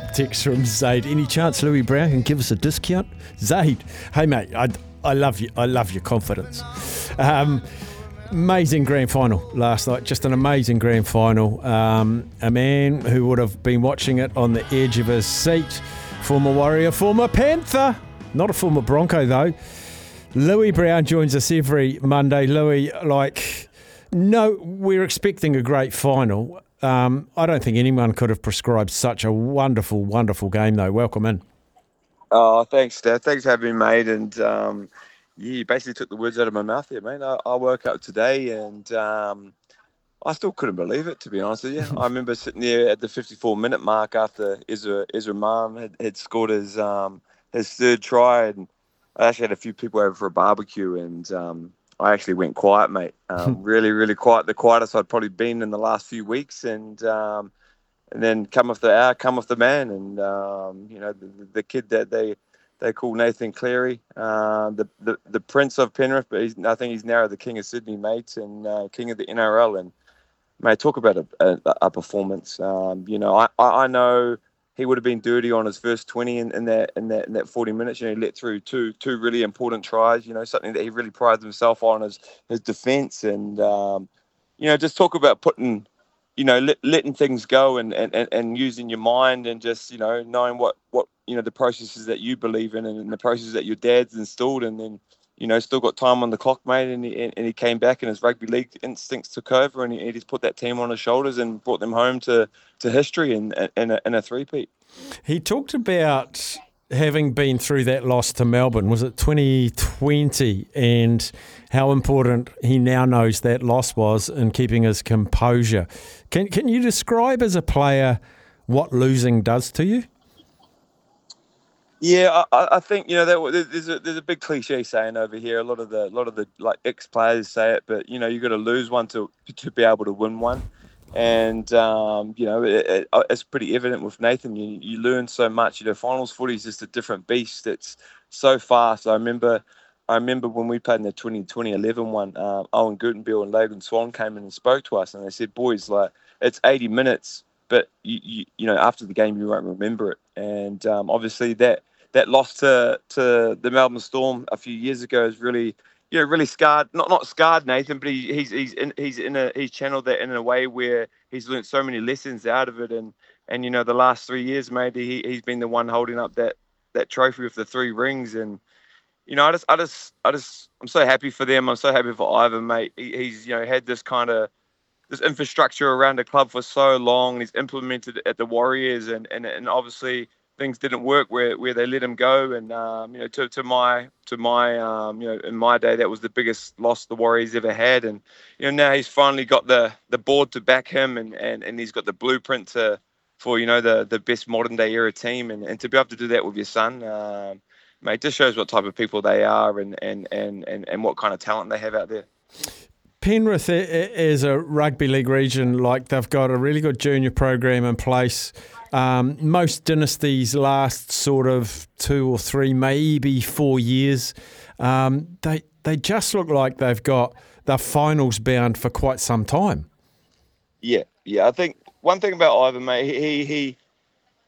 top text from Zaid. Any chance Lewis Brown can give us a discount? Zaid, hey mate, I, I love you. I love your confidence. Um, amazing grand final last night. Just an amazing grand final. Um, a man who would have been watching it on the edge of his seat. Former Warrior, former Panther, not a former Bronco though. Lewis Brown joins us every Monday. Lewis, like, no, we're expecting a great final. Um, I don't think anyone could have prescribed such a wonderful, wonderful game, though. Welcome in. Oh, thanks, Dad. Thanks for having me, mate. And um, yeah, you basically took the words out of my mouth here, mate. I, I woke up today and um, I still couldn't believe it, to be honest with you. I remember sitting there at the 54 minute mark after Ezra, Ezra Mam had, had scored his, um, his third try. And I actually had a few people over for a barbecue and um, I actually went quiet, mate. Um, really, really quiet. The quietest I'd probably been in the last few weeks. And um, and then come off the hour, come off the man, and um, you know the, the, kid that they they call Nathan Cleary, uh, the, the the Prince of Penrith, but he's, I think he's now the King of Sydney, mate, and uh, King of the NRL. And mate, talk about a, a, a performance. Um, you know, I, I know he would have been dirty on his first 20 in, in that in that in that 40 minutes. You know, he let through two two really important tries. You know, something that he really prides himself on his his defence, and um, you know, just talk about putting you know, let, letting things go and, and, and using your mind and just, you know, knowing what, what, you know, the processes that you believe in and the processes that your dad's installed and then, you know, still got time on the clock, mate. And he, and he came back and his rugby league instincts took over and he, just put that team on his shoulders and brought them home to, to history in, in, a, in a three-peat. He talked about having been through that loss to Melbourne, was it 2020, and how important he now knows that loss was in keeping his composure. Can, can you describe as a player what losing does to you? Yeah, I, I think you know that there's a there's a big cliche saying over here. A lot of the a lot of the like ex players say it, but you know you got to lose one to to be able to win one and um, you know it, it, uh, it's pretty evident with Nathan. You you learn so much. You know, finals footy is just a different beast. It's so fast. I remember. I remember when we played in the 20, 2011 one, um, Owen Guttenbeil and Logan Swann came in and spoke to us, and they said, "Boys, like it's 80 minutes, but you, you, you know after the game you won't remember it." And um, obviously that that loss to to the Melbourne Storm a few years ago is really you know, really scarred. Not not scarred Nathan, but he, he's he's in he's in a he's channeled that in a way where he's learned so many lessons out of it. And and you know, the last three years, maybe he he's been the one holding up that that trophy with the three rings. And you know, I just I just I just I'm so happy for them. I'm so happy for Ivan, mate. He, he's you know had this kind of this infrastructure around the club for so long. He's implemented at the Warriors, and and and obviously things didn't work where, where they let him go. And um, you know, to, to my to my um, you know, in my day, that was the biggest loss the Warriors ever had. And you know, now he's finally got the the board to back him, and and, and he's got the blueprint to for you know the the best modern day era team, and, and to be able to do that with your son. Um, mate, just shows what type of people they are and, and, and, and, and what kind of talent they have out there. Penrith is a rugby league region, like they've got a really good junior program in place. Um, most dynasties last sort of two or three, maybe four years. Um, they they just look like they've got the finals bound for quite some time. Yeah, yeah. I think one thing about Ivan, mate, he he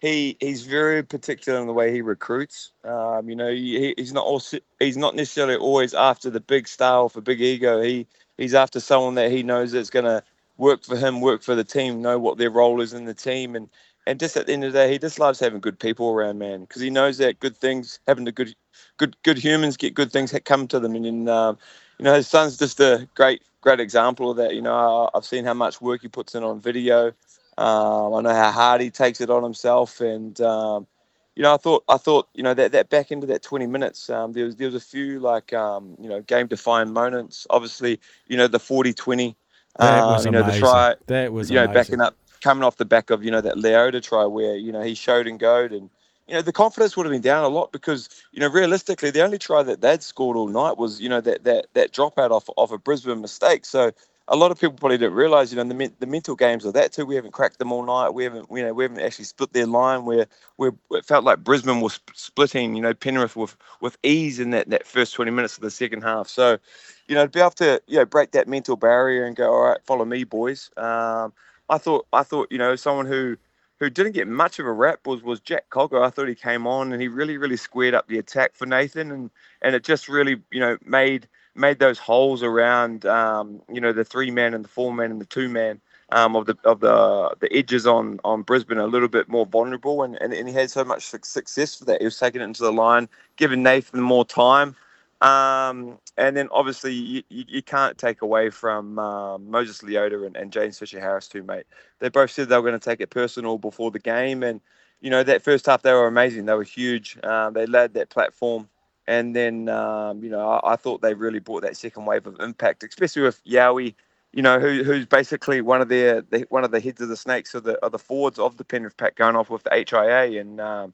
he he's very particular in the way he recruits. Um, you know, he, he's not also, he's not necessarily always after the big or for big ego. He he's after someone that he knows that's going to work for him, work for the team, know what their role is in the team, and and just at the end of the day, he just loves having good people around, man, because he knows that good things happen to good, good, good humans get good things come to them, and, um, you know his son's just a great, great example of that. You know, I've seen how much work he puts in on video. Um, I know how hard he takes it on himself, and um, you know, I thought, I thought, you know, that, that back into that 20 minutes, um, there was there was a few like, um, you know, game defining moments. Obviously, you know, the 40-20, uh, you know, amazing. the try, that was, you know, backing up coming off the back of you know that Leota try where you know he showed and goed and you know the confidence would have been down a lot because you know realistically the only try that they'd scored all night was you know that that that dropout off of a Brisbane mistake. So a lot of people probably didn't realize you know the the mental games of that too. We haven't cracked them all night. We haven't you know we haven't actually split their line where where it felt like Brisbane was splitting you know Penrith with with ease in that that first twenty minutes of the second half. So you know to be able to you know break that mental barrier and go all right follow me boys. Um, I thought I thought you know someone who who didn't get much of a rap was was Jack Cogger. I thought he came on and he really really squared up the attack for Nathan, and and it just really you know made made those holes around um, you know the three man and the four man and the two man um, of the of the the edges on on Brisbane a little bit more vulnerable, and, and, and he had so much success for that. He was taking it into the line, giving Nathan more time. Um, and then obviously you, you, can't take away from um, Moses Leota and, and James Fisher Harris too, mate. They both said they were going to take it personal before the game, and you know that first half they were amazing. They were huge. Um, they led that platform, and then um, you know I, I, thought they really brought that second wave of impact, especially with Yowie you know, who, who's basically one of their the, one of the heads of the snakes of the of the forwards of the Penrith pack going off with the HIA and um,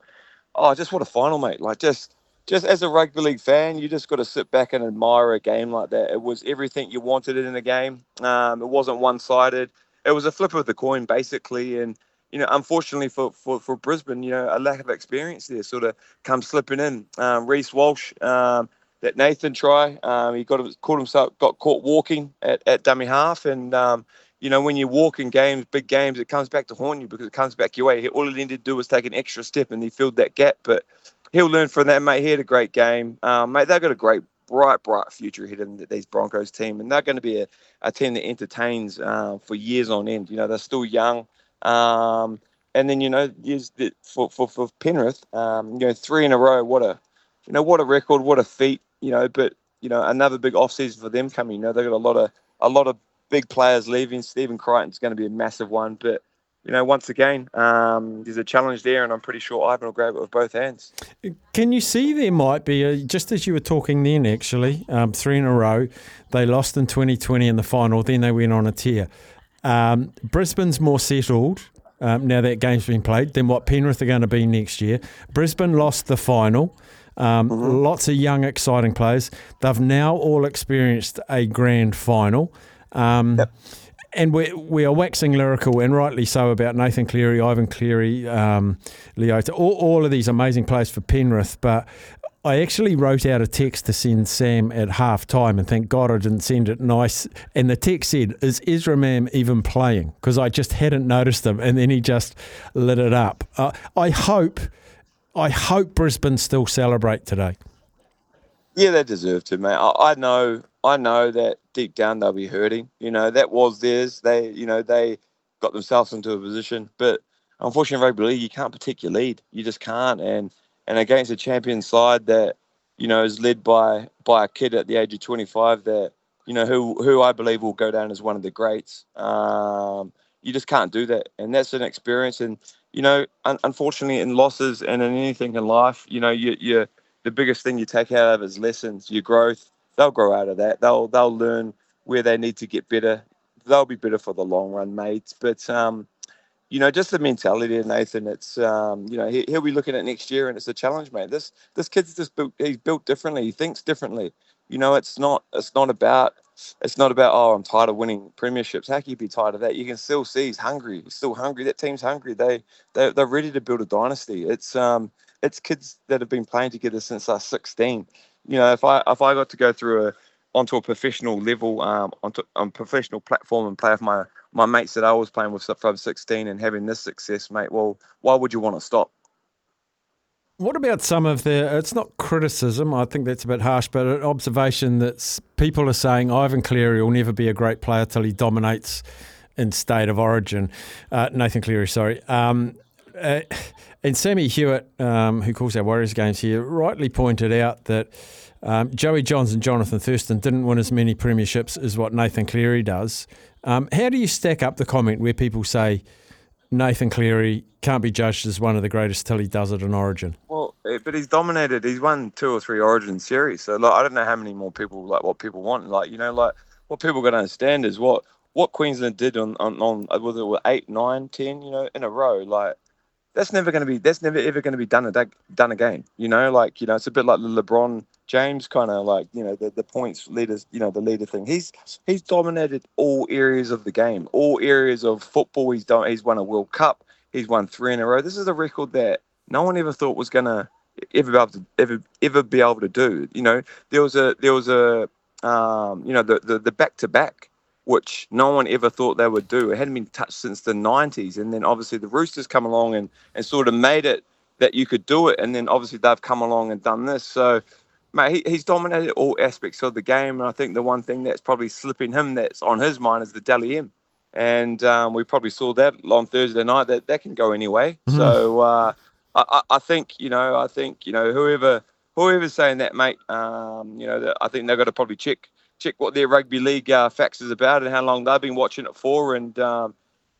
oh, just what a final, mate! Like just just as a rugby league fan, you just got to sit back and admire a game like that. It was everything you wanted in a game. Um, it wasn't one sided. It was a flip of the coin basically, and you know, unfortunately for, for, for Brisbane, you know, a lack of experience there sort of comes slipping in. Um, Reece Walsh. Um, that Nathan try. Um, he got caught himself got caught walking at, at dummy half, and um, you know when you walk in games, big games, it comes back to haunt you because it comes back your way. All he needed to do was take an extra step, and he filled that gap. But he'll learn from that, mate. He had a great game, um, mate. They've got a great, bright, bright future ahead of these Broncos team, and they're going to be a, a team that entertains uh, for years on end. You know they're still young. Um, and then you know, for for for Penrith, um, you know, three in a row. What a, you know, what a record, what a feat you know, but you know, another big off season for them coming. You know, they've got a lot of a lot of big players leaving. Stephen Crichton's going to be a massive one, but you know, once again, um, there's a challenge there, and I'm pretty sure Ivan will grab it with both hands. Can you see there might be a, just as you were talking then, actually, um, three in a row. They lost in 2020 in the final, then they went on a tear. Um, Brisbane's more settled. Um, now that game's been played, than what Penrith are going to be next year. Brisbane lost the final. Um, mm-hmm. Lots of young, exciting players. They've now all experienced a grand final. Um, yep. And we, we are waxing lyrical, and rightly so, about Nathan Cleary, Ivan Cleary, um, Leota, all, all of these amazing players for Penrith. But I actually wrote out a text to send Sam at half time, and thank God I didn't send it nice. And the text said, Is Ezra Mam even playing? Because I just hadn't noticed him. And then he just lit it up. Uh, I hope I hope Brisbane still celebrate today. Yeah, they deserve to, mate. I, I, know, I know that deep down they'll be hurting. You know that was theirs. They, you know, they got themselves into a position, but unfortunately, rugby league, you can't protect your lead. You just can't. And and against a champion side that you know is led by by a kid at the age of 25 that you know who who I believe will go down as one of the greats. Um, you just can't do that, and that's an experience. And you know, un- unfortunately, in losses and in anything in life, you know, you, you the biggest thing you take out of is lessons, your growth. They'll grow out of that. They'll they'll learn where they need to get better. They'll be better for the long run, mates. But um, you know, just the mentality of Nathan. It's um, you know, he, he'll be looking at next year, and it's a challenge, mate. This this kid's just built. He's built differently. He thinks differently. You know, it's not it's not about it's not about oh I'm tired of winning premierships. How can you be tired of that? You can still see he's hungry. He's still hungry. That team's hungry. They they they're ready to build a dynasty. It's um it's kids that have been playing together since was 16. You know, if I if I got to go through a onto a professional level, um, onto a professional platform and play with my my mates that I was playing with from 16 and having this success, mate. Well, why would you want to stop? What about some of the? It's not criticism. I think that's a bit harsh, but an observation that people are saying Ivan Cleary will never be a great player till he dominates in state of origin. Uh, Nathan Cleary, sorry. Um, uh, and Sammy Hewitt, um, who calls our Warriors games here, rightly pointed out that um, Joey Johns and Jonathan Thurston didn't win as many premierships as what Nathan Cleary does. Um, how do you stack up the comment where people say? Nathan Cleary can't be judged as one of the greatest till he does it in Origin. Well, eh, but he's dominated. He's won two or three Origin series. So like, I don't know how many more people like what people want. Like you know, like what people got to understand is what what Queensland did on on, on uh, was it eight, nine, ten, you know, in a row. Like that's never going to be that's never ever going to be done a, done again. You know, like you know, it's a bit like the LeBron James kind of like you know the, the points leaders, you know the leader thing. He's he's dominated all areas of the game, all areas of football. He's done. He's won a World Cup. He's won three in a row. This is a record that no one ever thought was gonna ever be able to ever ever be able to do. You know, there was a there was a um, you know the the, the back to back which no one ever thought they would do. It hadn't been touched since the 90s. And then obviously the Roosters come along and, and sort of made it that you could do it. And then obviously they've come along and done this. So, mate, he, he's dominated all aspects of the game. And I think the one thing that's probably slipping him that's on his mind is the Dally M. And um, we probably saw that on Thursday night that that can go anyway. Mm-hmm. So uh, I, I think, you know, I think, you know, whoever whoever's saying that, mate, um, you know, I think they've got to probably check check what their rugby league uh, facts is about and how long they've been watching it for. And um,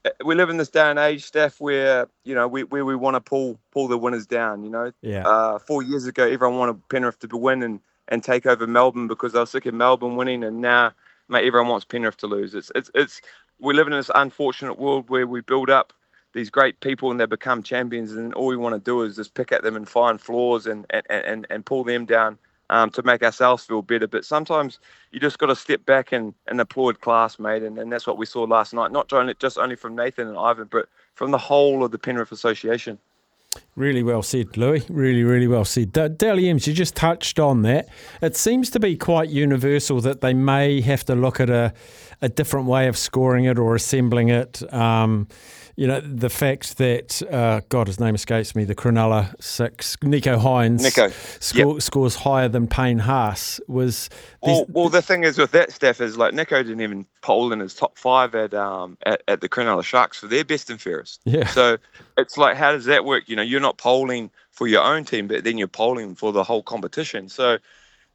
eh, we live in this day and age, Steph, where you know we where we want to pull pull the winners down. You know, yeah. Uh, four years ago, everyone wanted Penrith to win and and take over Melbourne because they were sick of Melbourne winning, and now, mate, everyone wants Penrith to lose. It's it's it's we live in this unfortunate world where we build up these great people and they become champions, and all we want to do is just pick at them and find flaws and and and, and pull them down um, to make ourselves feel better. But sometimes you just got to step back and, and applaud class, mate. And, and that's what we saw last night, not just only from Nathan and Ivan, but from the whole of the Penrith Association. Really well said, Lewis. Really, really well said. D- Dally you just touched on that. It seems to be quite universal that they may have to look at a, a different way of scoring it or assembling it. Um, you know, the fact that, uh, God, his name escapes me, the Cronulla six, Nicho Hynes, Nicho. Score, yep. scores higher than Payne Haas was. Well, well, the thing is with that stuff is like Nicho didn't even poll in his top five at um at, at the Cronulla Sharks for their best and fairest. Yeah. So it's like, how does that work? You know, you're not polling for your own team, but then you're polling for the whole competition. So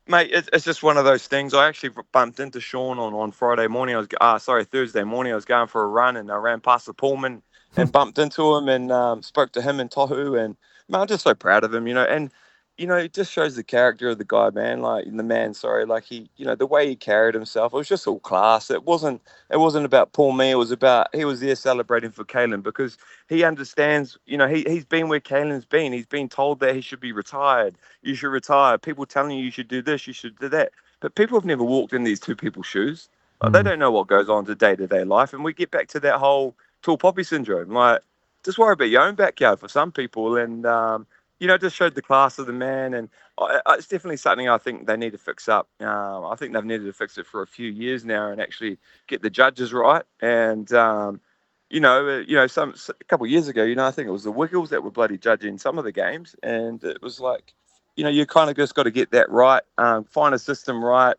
mate, it's just one of those things. I actually bumped into Shaun on, on Friday morning. I was, uh, sorry, Thursday morning. I was going for a run and I ran past the Pullman and bumped into him and um, spoke to him and Tohu. And man, I'm just so proud of him, you know. And you know, it just shows the character of the guy, man. Like the man, sorry, like he, you know, the way he carried himself. It was just all class. It wasn't. It wasn't about Paul me. It was about he was there celebrating for Kalyn because he understands. You know, he he's been where Kalyn's been. He's been told that he should be retired. You should retire. People telling you you should do this. You should do that. But people have never walked in these two people's shoes. Like, mm. They don't know what goes on to day to day life. And we get back to that whole tall poppy syndrome. Like, just worry about your own backyard for some people, and um, you know, just showed the class of the man. And I, it's definitely something I think they need to fix up. Um, I think they've needed to fix it for a few years now, and actually get the judges right. And um, you know, uh, you know, some a couple of years ago, you know, I think it was the Wiggles that were bloody judging some of the games, and it was like, you know, you kind of just got to get that right, um, find a system right.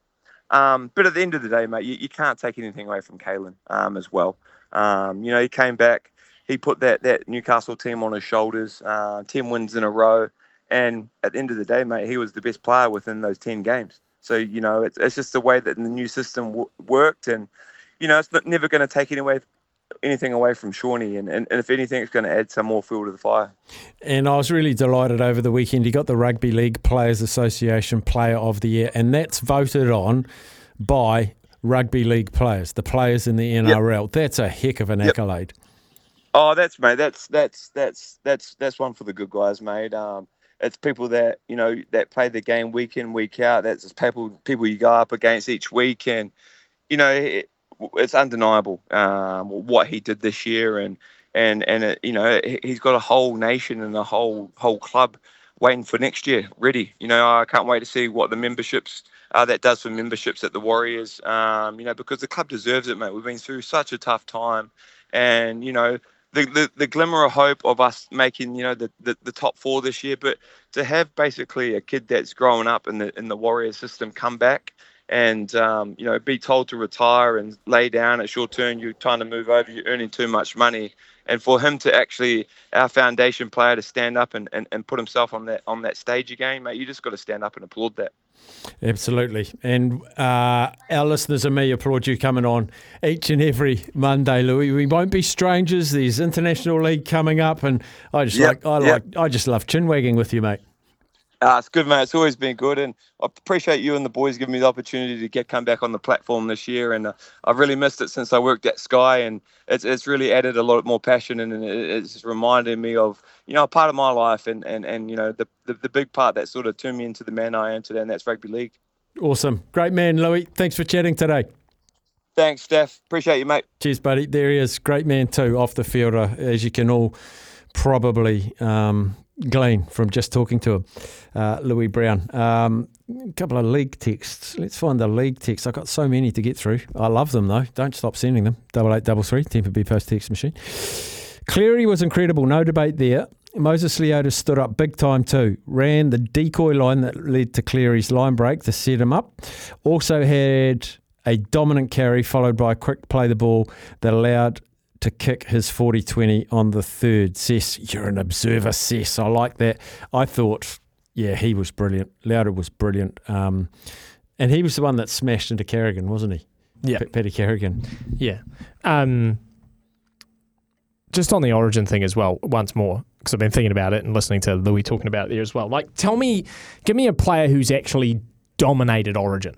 Um, but at the end of the day, mate, you, you can't take anything away from Kalyn um, as well. Um, you know, he came back, he put that that Newcastle team on his shoulders, uh, ten wins in a row, and at the end of the day, mate, he was the best player within those ten games. So you know, it's it's just the way that the new system w- worked, and you know, it's not, never going to take away anything away from Shawnee, and, and, and if anything, it's going to add some more fuel to the fire. And I was really delighted over the weekend. He got the Rugby League Players Association Player of the Year, and that's voted on by rugby league players, the players in the NRL. Yep. That's a heck of an yep. accolade. Oh, that's mate. That's that's that's that's that's one for the good guys, mate. Um, it's people that you know that play the game week in week out. That's people people you go up against each week, and you know it, it's undeniable um, what he did this year, and and and it, you know he's got a whole nation and a whole whole club waiting for next year, ready. You know I can't wait to see what the memberships uh, that does for memberships at the Warriors. Um, you know, because the club deserves it, mate. We've been through such a tough time, and you know, the, the, the glimmer of hope of us making you know the, the, the top four this year, but to have basically a kid that's grown up in the in the Warrior system come back and um, you know be told to retire and lay down it's your turn you're trying to move over you're earning too much money and for him to actually our foundation player to stand up and, and, and put himself on that on that stage again mate you just got to stand up and applaud that Absolutely. And uh, our listeners and me applaud you coming on each and every Monday, Lewis. We won't be strangers. There's International League coming up, and I just yep, like I yep. like I just love chin wagging with you, mate. Uh, it's good, mate. It's always been good, and I appreciate you and the boys giving me the opportunity to get come back on the platform this year. And uh, I've really missed it since I worked at Sky, and it's it's really added a lot more passion, and it's reminded me of you know a part of my life, and and and you know the, the the big part that sort of turned me into the man I am today, and that's rugby league. Awesome, great man, Lewis. Thanks for chatting today. Thanks, Steph. Appreciate you, mate. Cheers, buddy. There he is. Great man too, off the fielder, as you can all probably. Um, glean from just talking to him, uh, Lewis Brown. Um, a couple of league texts. Let's find the league texts. I've got so many to get through. I love them though. Don't stop sending them. Double eight double three. Temper B post text machine. Cleary was incredible. No debate there. Moses Leota stood up big time too. Ran the decoy line that led to Cleary's line break to set him up. Also had a dominant carry followed by a quick play the ball that allowed to kick his 40 20 on the third. Cess, you're an observer, Cess. I like that. I thought, yeah, he was brilliant. Leota was brilliant. Um, and he was the one that smashed into Carrigan, wasn't he? Yeah. P- Petty Carrigan. Yeah. Um, just on the origin thing as well, once more, because I've been thinking about it and listening to Lewis talking about it there as well. Like, tell me, give me a player who's actually dominated origin.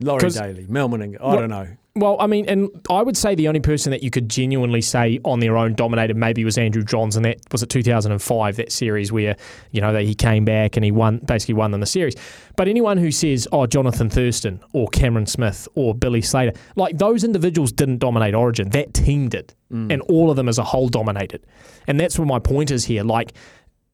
Laurie Daley, Mal Meninga. I Well- don't know. Well, I mean, and I would say the only person that you could genuinely say on their own dominated maybe was Andrew Johns, and that was it 2005, that series where you know that he came back and he won, basically won them the series. But anyone who says, "Oh, Jonathan Thurston" or Cameron Smith or Billy Slater, like those individuals didn't dominate Origin. That team did, mm. and all of them as a whole dominated. And that's where my point is here. Like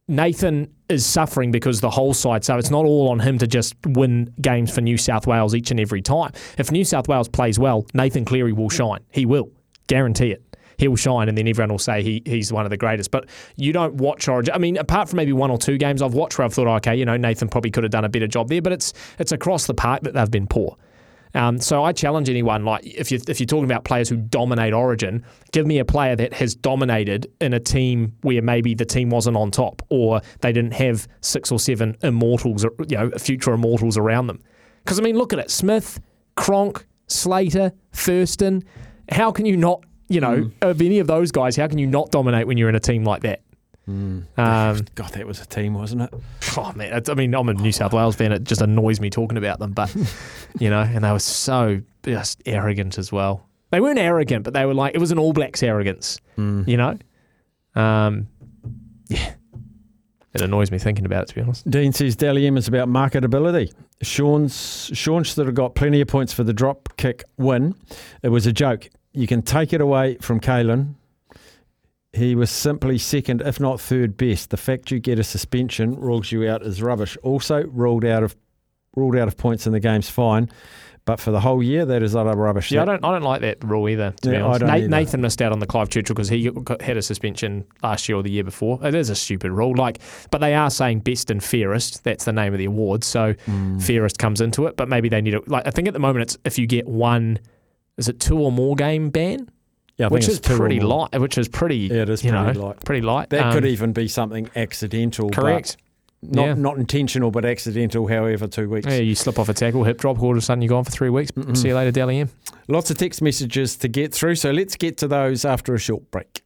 Nathan is suffering because the whole side, so it's not all on him to just win games for New South Wales each and every time. If New South Wales plays well, Nathan Cleary will shine. He will. Guarantee it. He'll shine, and then everyone will say he, he's one of the greatest. But you don't watch Origin. I mean, apart from maybe one or two games I've watched where I've thought, oh, okay, you know, Nathan probably could have done a better job there, but it's it's across the park that they've been poor. Um, so I challenge anyone like if you if you're talking about players who dominate Origin, give me a player that has dominated in a team where maybe the team wasn't on top or they didn't have six or seven immortals, or, you know, future immortals around them. Because I mean, look at it: Smith, Cronk, Slater, Thurston. How can you not, you know, of any of those guys? How can you not dominate when you're in a team like that? Um, God, that was a team, wasn't it? Oh man, I mean, I'm a New South Wales fan. It just annoys me talking about them, but you know, and they were so just arrogant as well. They weren't arrogant, but they were like it was an All Blacks arrogance. You know, um, yeah, it annoys me thinking about it. To be honest, Dean says Dally M is about marketability. Shaun's Shaun should have got plenty of points for the drop kick win. It was a joke. You can take it away from Kalyn. He was simply second, if not third best. The fact you get a suspension rules you out is rubbish. Also ruled out of ruled out of points in the game's fine. But for the whole year, that is utter rubbish. yeah, I don't, I don't like that rule either. To be Yeah, I honest, don't Na- Nathan missed out on the Clive Churchill because he got, had a suspension last year or the year before. It is a stupid rule, like, but they are saying best and fairest. That's the name of the award. So Mm. fairest comes into it, but maybe they need it. like I think at the moment it's if you get one is it two or more game ban? Yeah, which is pretty light which is pretty Yeah, it is you pretty know, light. pretty light. That Um, could even be something accidental. correct. Not, Yeah. not intentional, but accidental, however, two weeks. Yeah, you slip off a tackle, hip drop, all of a sudden you're gone for three weeks. Mm-mm. See you later, Dally M. Lots of text messages to get through, so let's get to those after a short break.